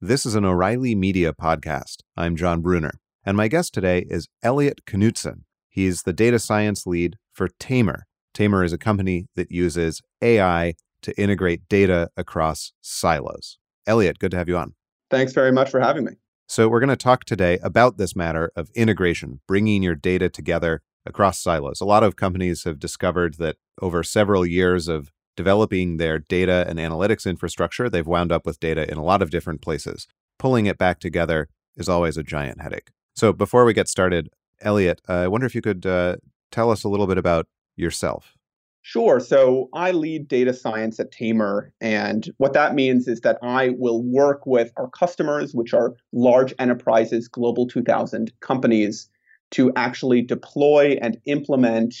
This is an O'Reilly Media podcast. I'm Jon Bruner, and my guest today is Eliot Knudsen. He's the data science lead for Tamr. Tamr is a company that uses AI to integrate data across silos. Eliot, good to have you on. Thanks very much for having me. So, we're going to talk today about this matter of integration, bringing your data together across silos. A lot of companies have discovered that over several years of developing their data and analytics infrastructure, they've wound up with data in a lot of different places. Pulling it back together is always a giant headache. So, before we get started, Eliot, uh, I wonder if you could uh, tell us a little bit about yourself. Sure. So I lead data science at Tamr. And what that means is that I will work with our customers, which are large enterprises, Global 2000 companies, to actually deploy and implement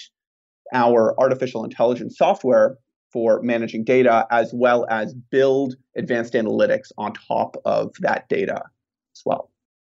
our artificial intelligence software for managing data, as well as build advanced analytics on top of that data as well.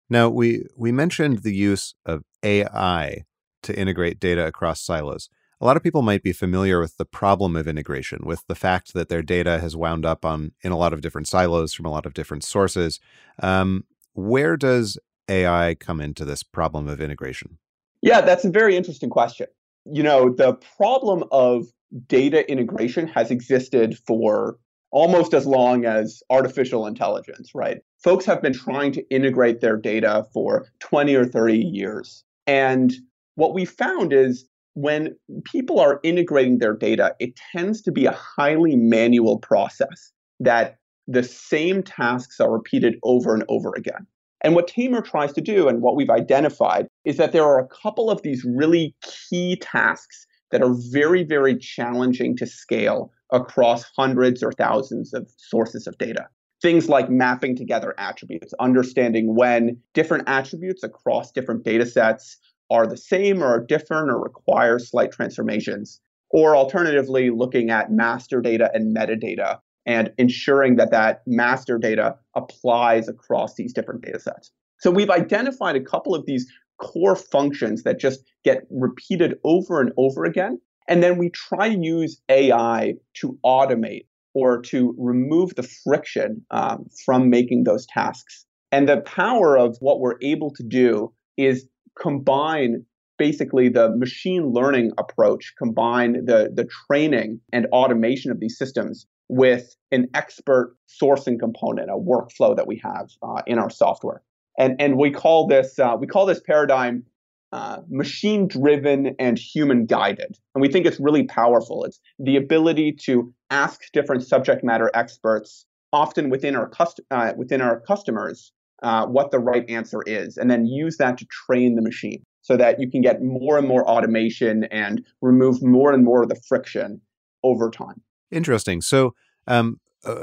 Now, we, we mentioned the use of AI to integrate data across silos. A lot of people might be familiar with the problem of integration, with the fact that their data has wound up on in a lot of different silos from a lot of different sources. Um, where does AI come into this problem of integration? Yeah, that's a very interesting question. You know, the problem of data integration has existed for almost as long as artificial intelligence, right? Folks have been trying to integrate their data for 20 or 30 years. And what we found is when people are integrating their data, it tends to be a highly manual process that the same tasks are repeated over and over again. And what Tamr tries to do, and what we've identified, is that there are a couple of these really key tasks that are very, very challenging to scale across hundreds or thousands of sources of data. Things like mapping together attributes, understanding when different attributes across different data sets are the same or are different or require slight transformations. Or alternatively, looking at master data and metadata and ensuring that that master data applies across these different data sets. So we've identified a couple of these core functions that just get repeated over and over again. And then we try to use AI to automate or to remove the friction um, from making those tasks. And the power of what we're able to do is combine basically the machine learning approach, combine the, the training and automation of these systems with an expert sourcing component, a workflow that we have uh, in our software. And and we call this uh, we call this paradigm uh, machine driven and human guided and we think it's really powerful. It's the ability to ask different subject matter experts often within our cust- uh, within our customers uh, what the right answer is and then use that to train the machine so that you can get more and more automation and remove more and more of the friction over time interesting so um,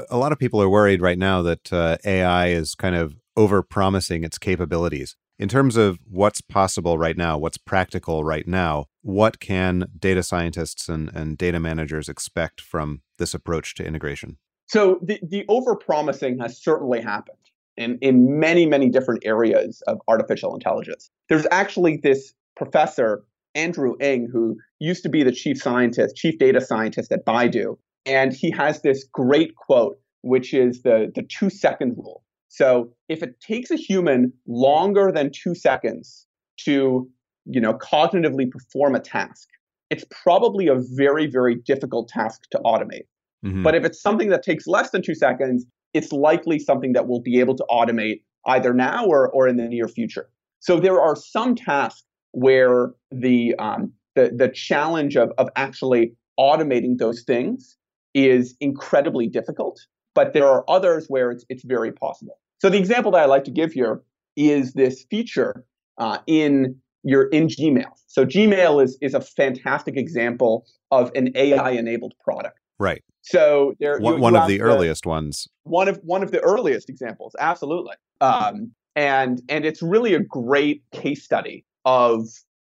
a lot of people are worried right now that uh, AI is kind of over promising its capabilities. In terms of what's possible right now, what's practical right now, what can data scientists and, and data managers expect from this approach to integration? So the, the over promising has certainly happened in, in many, many different areas of artificial intelligence. There's actually this professor, Andrew Ng, who used to be the chief scientist, chief data scientist at Baidu. And he has this great quote, which is the, the two second rule. So if it takes a human longer than two seconds to, you know, cognitively perform a task, it's probably a very, very difficult task to automate. Mm-hmm. But if it's something that takes less than two seconds, it's likely something that we'll be able to automate either now or, or in the near future. So there are some tasks where the um, the, the challenge of, of actually automating those things is incredibly difficult but there are others where it's, it's very possible. So the example that I like to give here is this feature uh, in your in Gmail. So Gmail is is a fantastic example of an AI enabled product. Right. So there one, you, one you of the, the earliest ones. One of one of the earliest examples, absolutely. Um, and and it's really a great case study of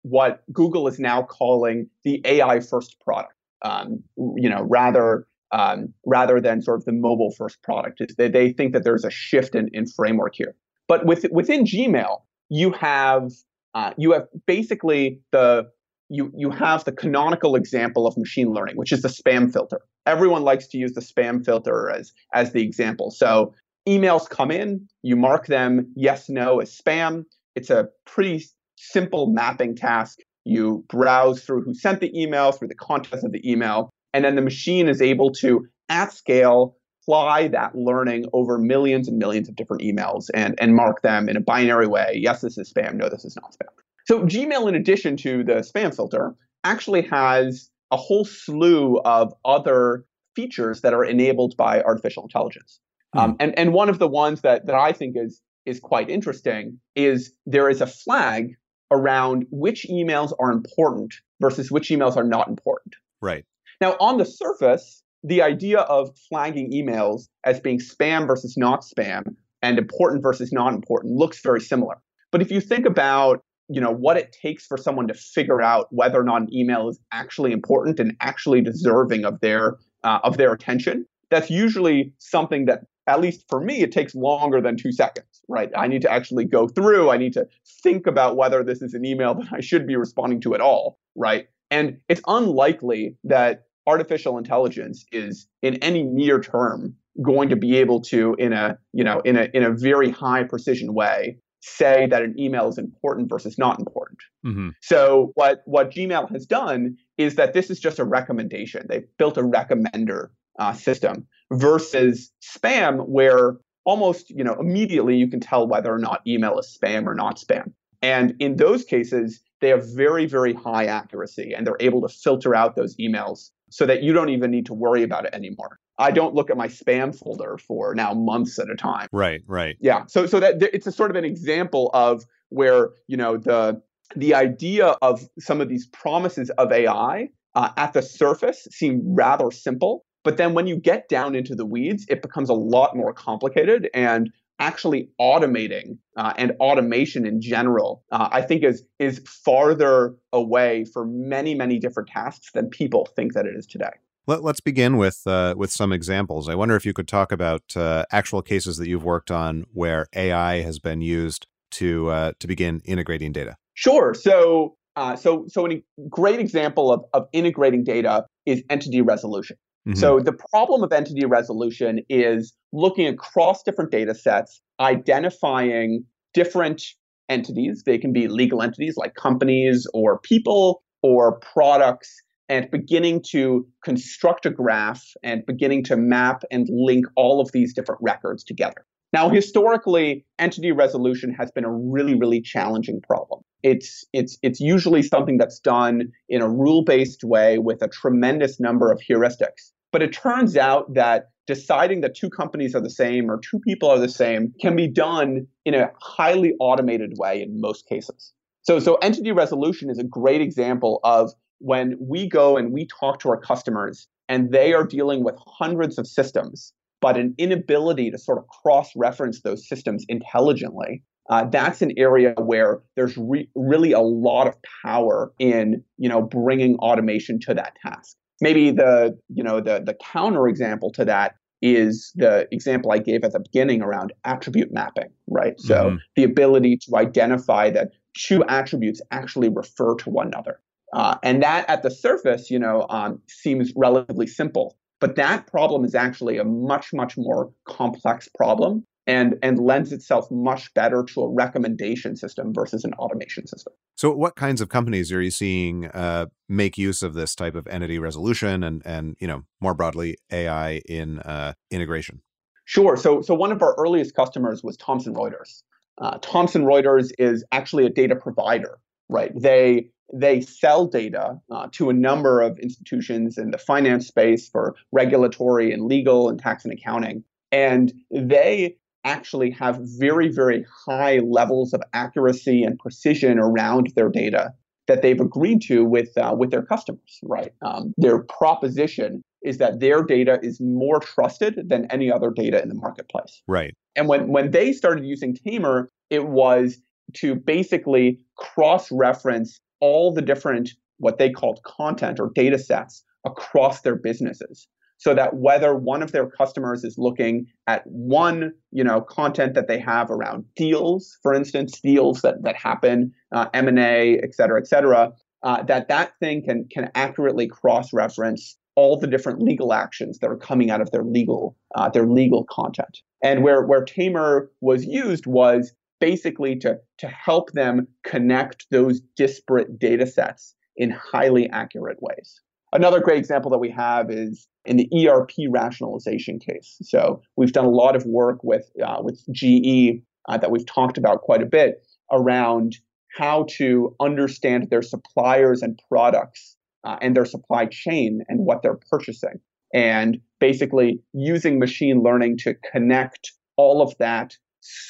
what Google is now calling the AI first product. Um, you know, rather um, rather than sort of the mobile first product. Is they, they think that there's a shift in, in framework here. But with, within Gmail, you have uh, you have basically the you you have the canonical example of machine learning, which is the spam filter. Everyone likes to use the spam filter as as the example. So emails come in, you mark them yes, no as spam. It's a pretty simple mapping task. You browse through who sent the email, through the contents of the email, and then the machine is able to, at scale, apply that learning over millions and millions of different emails and, and mark them in a binary way. Yes, this is spam. No, this is not spam. So Gmail, in addition to the spam filter, actually has a whole slew of other features that are enabled by artificial intelligence. Hmm. Um, and, and one of the ones that, that I think is, is quite interesting is there is a flag around which emails are important versus which emails are not important. Right. Now, on the surface, the idea of flagging emails as being spam versus not spam and important versus not important looks very similar. But if you think about you know what it takes for someone to figure out whether or not an email is actually important and actually deserving of their uh, of their attention that's usually something that at least for me it takes longer than two seconds right i need to actually go through i need to think about whether this is an email that i should be responding to at all right and it's unlikely that artificial intelligence is in any near term going to be able to in a you know in a in a very high precision way say that an email is important versus not important. Mm-hmm. So what what Gmail has done is that this is just a recommendation. They've built a recommender uh, system versus spam, where almost you know immediately you can tell whether or not email is spam or not spam. And in those cases, they have very very high accuracy, and they're able to filter out those emails so that you don't even need to worry about it anymore. I don't look at my spam folder for now months at a time. Right, right. Yeah. So so that it's a sort of an example of where, you know, the the idea of some of these promises of AI uh, at the surface seem rather simple, but then when you get down into the weeds, it becomes a lot more complicated and actually automating uh, and automation in general, uh, I think is is farther away for many many different tasks than people think that it is today. Let, us begin with uh, with some examples. I wonder if you could talk about uh, actual cases that you've worked on where AI has been used to uh, to begin integrating data. Sure. So uh, so so a great example of, of integrating data is entity resolution. Mm-hmm. So the problem of entity resolution is looking across different data sets, identifying different entities. They can be legal entities like companies or people or products, and beginning to construct a graph and beginning to map and link all of these different records together. Now, historically, entity resolution has been a really, really challenging problem. It's, it's, it's usually something that's done in a rule based way with a tremendous number of heuristics. But it turns out that deciding that two companies are the same or two people are the same can be done in a highly automated way in most cases. So, so entity resolution is a great example of when we go and we talk to our customers and they are dealing with hundreds of systems, but an inability to sort of cross reference those systems intelligently. Uh, that's an area where there's re- really a lot of power in you know bringing automation to that task maybe the you know the the counter example to that is the example I gave at the beginning around attribute mapping, right? So mm-hmm. the ability to identify that two attributes actually refer to one another. Uh, and that at the surface, you know, um, seems relatively simple. But that problem is actually a much, much more complex problem and and lends itself much better to a recommendation system versus an automation system. So, what kinds of companies are you seeing uh, make use of this type of entity resolution and and you know more broadly AI in uh, integration? Sure. So, so one of our earliest customers was Thomson Reuters. Uh, Thomson Reuters is actually a data provider, right? They they sell data uh, to a number of institutions in the finance space for regulatory and legal and tax and accounting. And they actually have very, very high levels of accuracy and precision around their data that they've agreed to with uh, with their customers. Right, um, their proposition is that their data is more trusted than any other data in the marketplace. Right, and when when they started using Tamr, it was to basically cross reference all the different what they called content or data sets across their businesses so that whether one of their customers is looking at one you know content that they have around deals for instance deals that, that happen uh, m&a et cetera et cetera uh, that that thing can can accurately cross reference all the different legal actions that are coming out of their legal uh, their legal content. And where where Tamr was used was basically to to help them connect those disparate data sets in highly accurate ways. Another great example that we have is in the ERP rationalization case. So we've done a lot of work with uh, with GE uh, that we've talked about quite a bit around how to understand their suppliers and products uh, and their supply chain and what they're purchasing. And basically using machine learning to connect all of that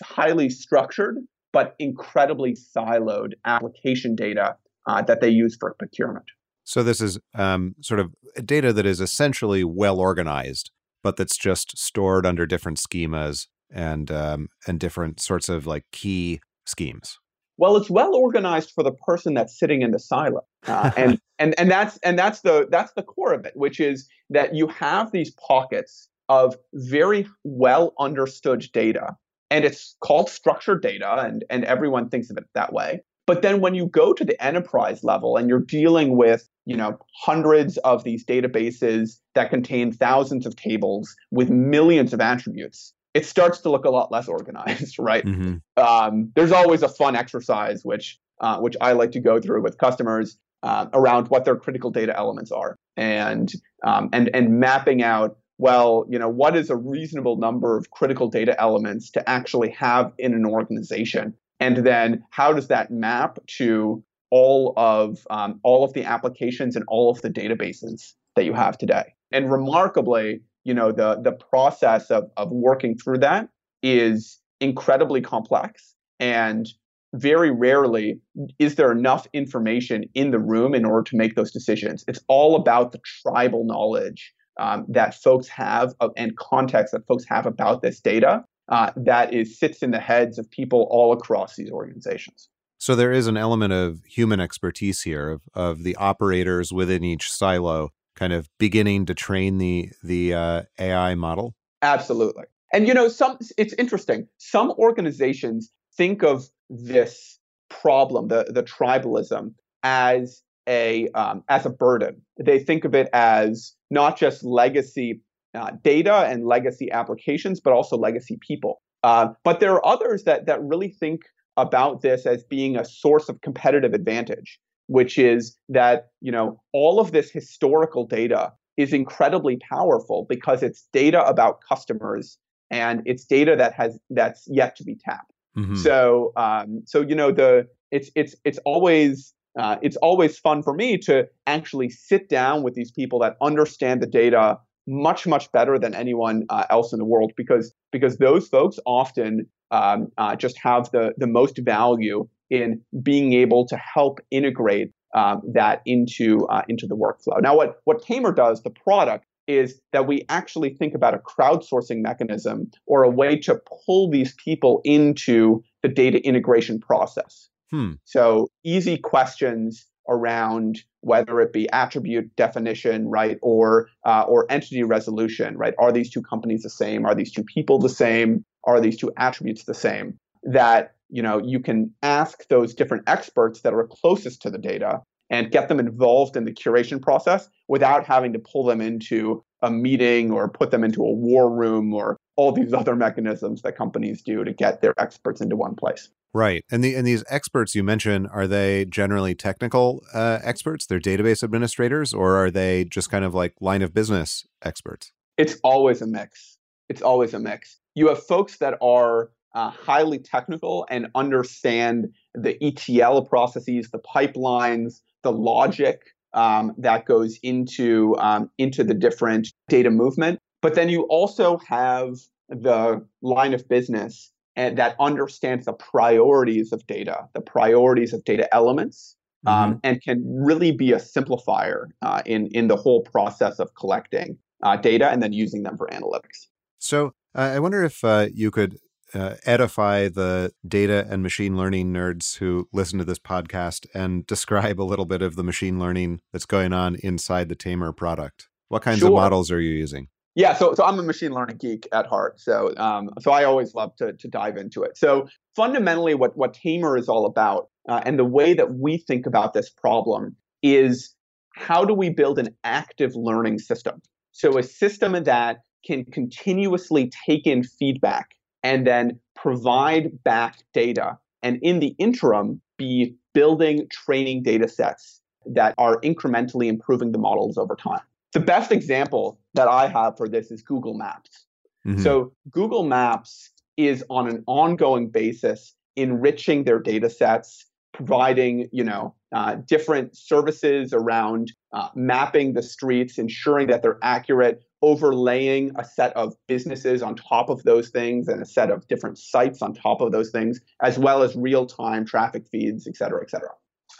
highly structured but incredibly siloed application data uh, that they use for procurement. So this is um, sort of data that is essentially well organized, but that's just stored under different schemas and um, and different sorts of like key schemes. Well, it's well organized for the person that's sitting in the silo, uh, and and and that's and that's the that's the core of it, which is that you have these pockets of very well understood data, and it's called structured data, and and everyone thinks of it that way. But then when you go to the enterprise level and you're dealing with you know hundreds of these databases that contain thousands of tables with millions of attributes it starts to look a lot less organized, right? Mm-hmm. Um, there's always a fun exercise which uh, which I like to go through with customers uh, around what their critical data elements are, and um, and and mapping out well, you know, what is a reasonable number of critical data elements to actually have in an organization, and then how does that map to all of um, all of the applications and all of the databases that you have today? And remarkably, you know the the process of of working through that is incredibly complex. And very rarely is there enough information in the room in order to make those decisions. It's all about the tribal knowledge um, that folks have of, and context that folks have about this data uh, that is sits in the heads of people all across these organizations so there is an element of human expertise here of, of the operators within each silo kind of beginning to train the the uh, AI model? Absolutely. And you know, some it's interesting. Some organizations think of this problem, the the tribalism, as a um, as a burden. They think of it as not just legacy uh, data and legacy applications, but also legacy people. Uh, but there are others that that really think about this as being a source of competitive advantage which is that you know all of this historical data is incredibly powerful because it's data about customers and it's data that has that's yet to be tapped. Mm-hmm. So um, so you know the it's it's it's always uh, it's always fun for me to actually sit down with these people that understand the data much much better than anyone uh, else in the world because because those folks often um, uh, just have the the most value in being able to help integrate um, that into uh, into the workflow. Now, what what Tamr does, the product, is that we actually think about a crowdsourcing mechanism or a way to pull these people into the data integration process. Hmm. So easy questions around whether it be attribute definition, right, or uh, or entity resolution, right? Are these two companies the same? Are these two people the same? Are these two attributes the same? That you know you can ask those different experts that are closest to the data and get them involved in the curation process without having to pull them into a meeting or put them into a war room or all these other mechanisms that companies do to get their experts into one place. Right, and the and these experts you mentioned are they generally technical uh, experts? They're database administrators, or are they just kind of like line of business experts? It's always a mix. It's always a mix. You have folks that are uh, highly technical and understand the ETL processes, the pipelines, the logic um, that goes into um, into the different data movement. But then you also have the line of business and that understands the priorities of data, the priorities of data elements, um, mm-hmm. and can really be a simplifier uh, in in the whole process of collecting uh, data and then using them for analytics. So uh, I wonder if uh, you could uh, edify the data and machine learning nerds who listen to this podcast and describe a little bit of the machine learning that's going on inside the Tamr product. What kinds sure. of models are you using? Yeah, so so I'm a machine learning geek at heart. So um, so I always love to to dive into it. So fundamentally, what what Tamr is all about, uh, and the way that we think about this problem is how do we build an active learning system? So, a system that can continuously take in feedback and then provide back data. And in the interim, be building training data sets that are incrementally improving the models over time. The best example that I have for this is Google Maps. Mm-hmm. So, Google Maps is on an ongoing basis enriching their data sets, providing, you know, uh, different services around uh, mapping the streets, ensuring that they're accurate, overlaying a set of businesses on top of those things and a set of different sites on top of those things, as well as real time traffic feeds, et cetera, et cetera.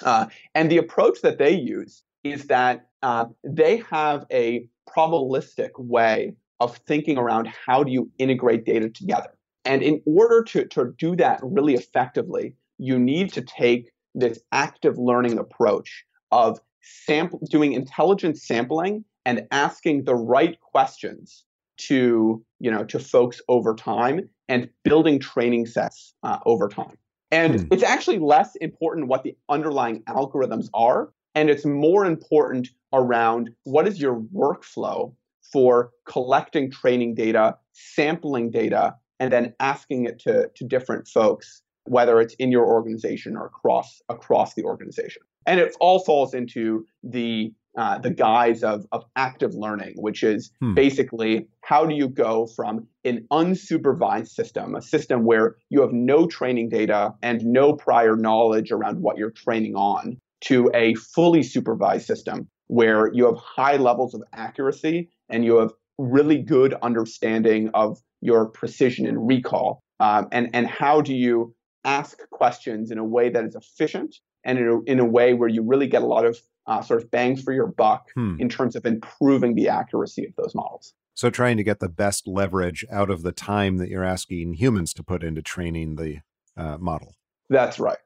Uh, and the approach that they use is that uh, they have a probabilistic way of thinking around how do you integrate data together. And in order to, to do that really effectively, you need to take this active learning approach of sample, doing intelligent sampling and asking the right questions to you know to folks over time and building training sets uh, over time and hmm. it's actually less important what the underlying algorithms are and it's more important around what is your workflow for collecting training data sampling data and then asking it to, to different folks whether it's in your organization or across across the organization and it all falls into the uh, the guise of, of active learning, which is hmm. basically how do you go from an unsupervised system, a system where you have no training data and no prior knowledge around what you're training on, to a fully supervised system where you have high levels of accuracy and you have really good understanding of your precision and recall. Um, and, and how do you ask questions in a way that is efficient and in a, in a way where you really get a lot of uh, sort of bangs for your buck hmm. in terms of improving the accuracy of those models. So, trying to get the best leverage out of the time that you're asking humans to put into training the uh, model. That's right.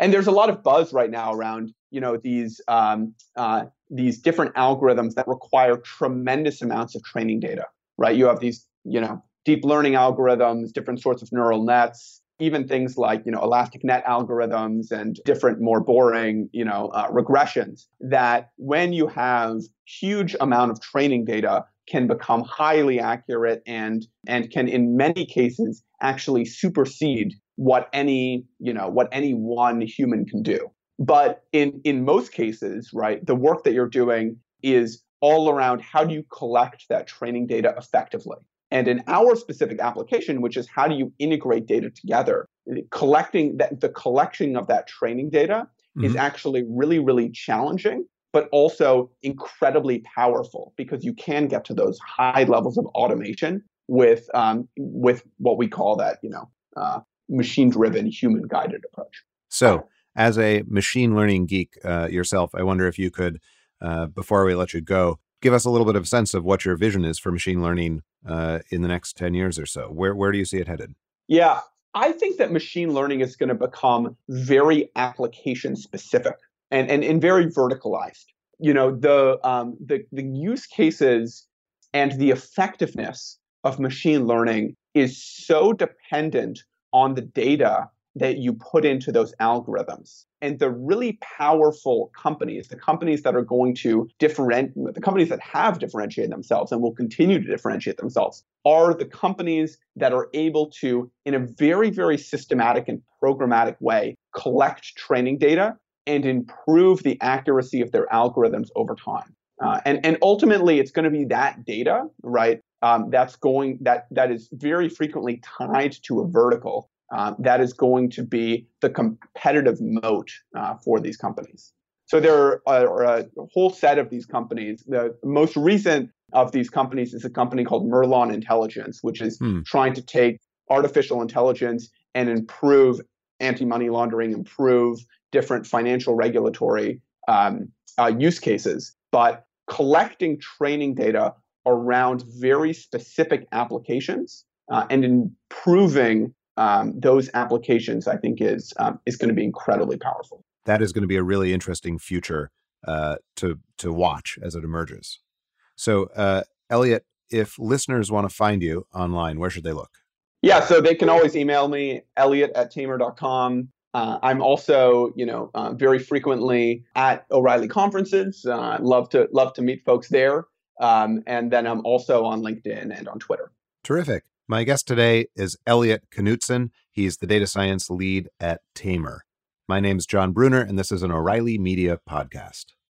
And there's a lot of buzz right now around, you know, these um, uh, these different algorithms that require tremendous amounts of training data. Right? You have these, you know, deep learning algorithms, different sorts of neural nets, even things like you know elastic net algorithms and different more boring you know uh, regressions that when you have huge amount of training data can become highly accurate and and can in many cases actually supersede what any you know what any one human can do but in in most cases right the work that you're doing is all around how do you collect that training data effectively and in our specific application, which is how do you integrate data together, collecting that the collection of that training data mm-hmm. is actually really, really challenging, but also incredibly powerful because you can get to those high levels of automation with um, with what we call that, you know, uh, machine-driven, human-guided approach. So, as a machine learning geek uh, yourself, I wonder if you could, uh, before we let you go, give us a little bit of a sense of what your vision is for machine learning uh, in the next 10 years or so. Where, where do you see it headed? Yeah, I think that machine learning is going to become very application specific and, and, and very verticalized. You know, the, um, the, the use cases and the effectiveness of machine learning is so dependent on the data that you put into those algorithms. And the really powerful companies, the companies that are going to differentiate, the companies that have differentiated themselves and will continue to differentiate themselves, are the companies that are able to, in a very, very systematic and programmatic way, collect training data and improve the accuracy of their algorithms over time. Uh, and, and ultimately, it's going to be that data, right? Um, that's going that that is very frequently tied to a vertical uh, that is going to be the competitive moat uh, for these companies. So there are a whole set of these companies. The most recent of these companies is a company called Merlon Intelligence, which is hmm. trying to take artificial intelligence and improve anti-money laundering, improve different financial regulatory um, uh, use cases, but collecting training data around very specific applications uh, and improving um, those applications, I think, is um, is going to be incredibly powerful. That is going to be a really interesting future uh, to to watch as it emerges. So, uh, Eliot, if listeners want to find you online, where should they look? Yeah, so they can always email me, eliot at tamr.com. Uh, I'm also, you know, uh, very frequently at O'Reilly conferences. Uh, love to love to meet folks there. Um, and then I'm also on LinkedIn and on Twitter. Terrific. My guest today is Eliot Knudsen. He's the data science lead at Tamr. My name is Jon Bruner, and this is an O'Reilly Media podcast.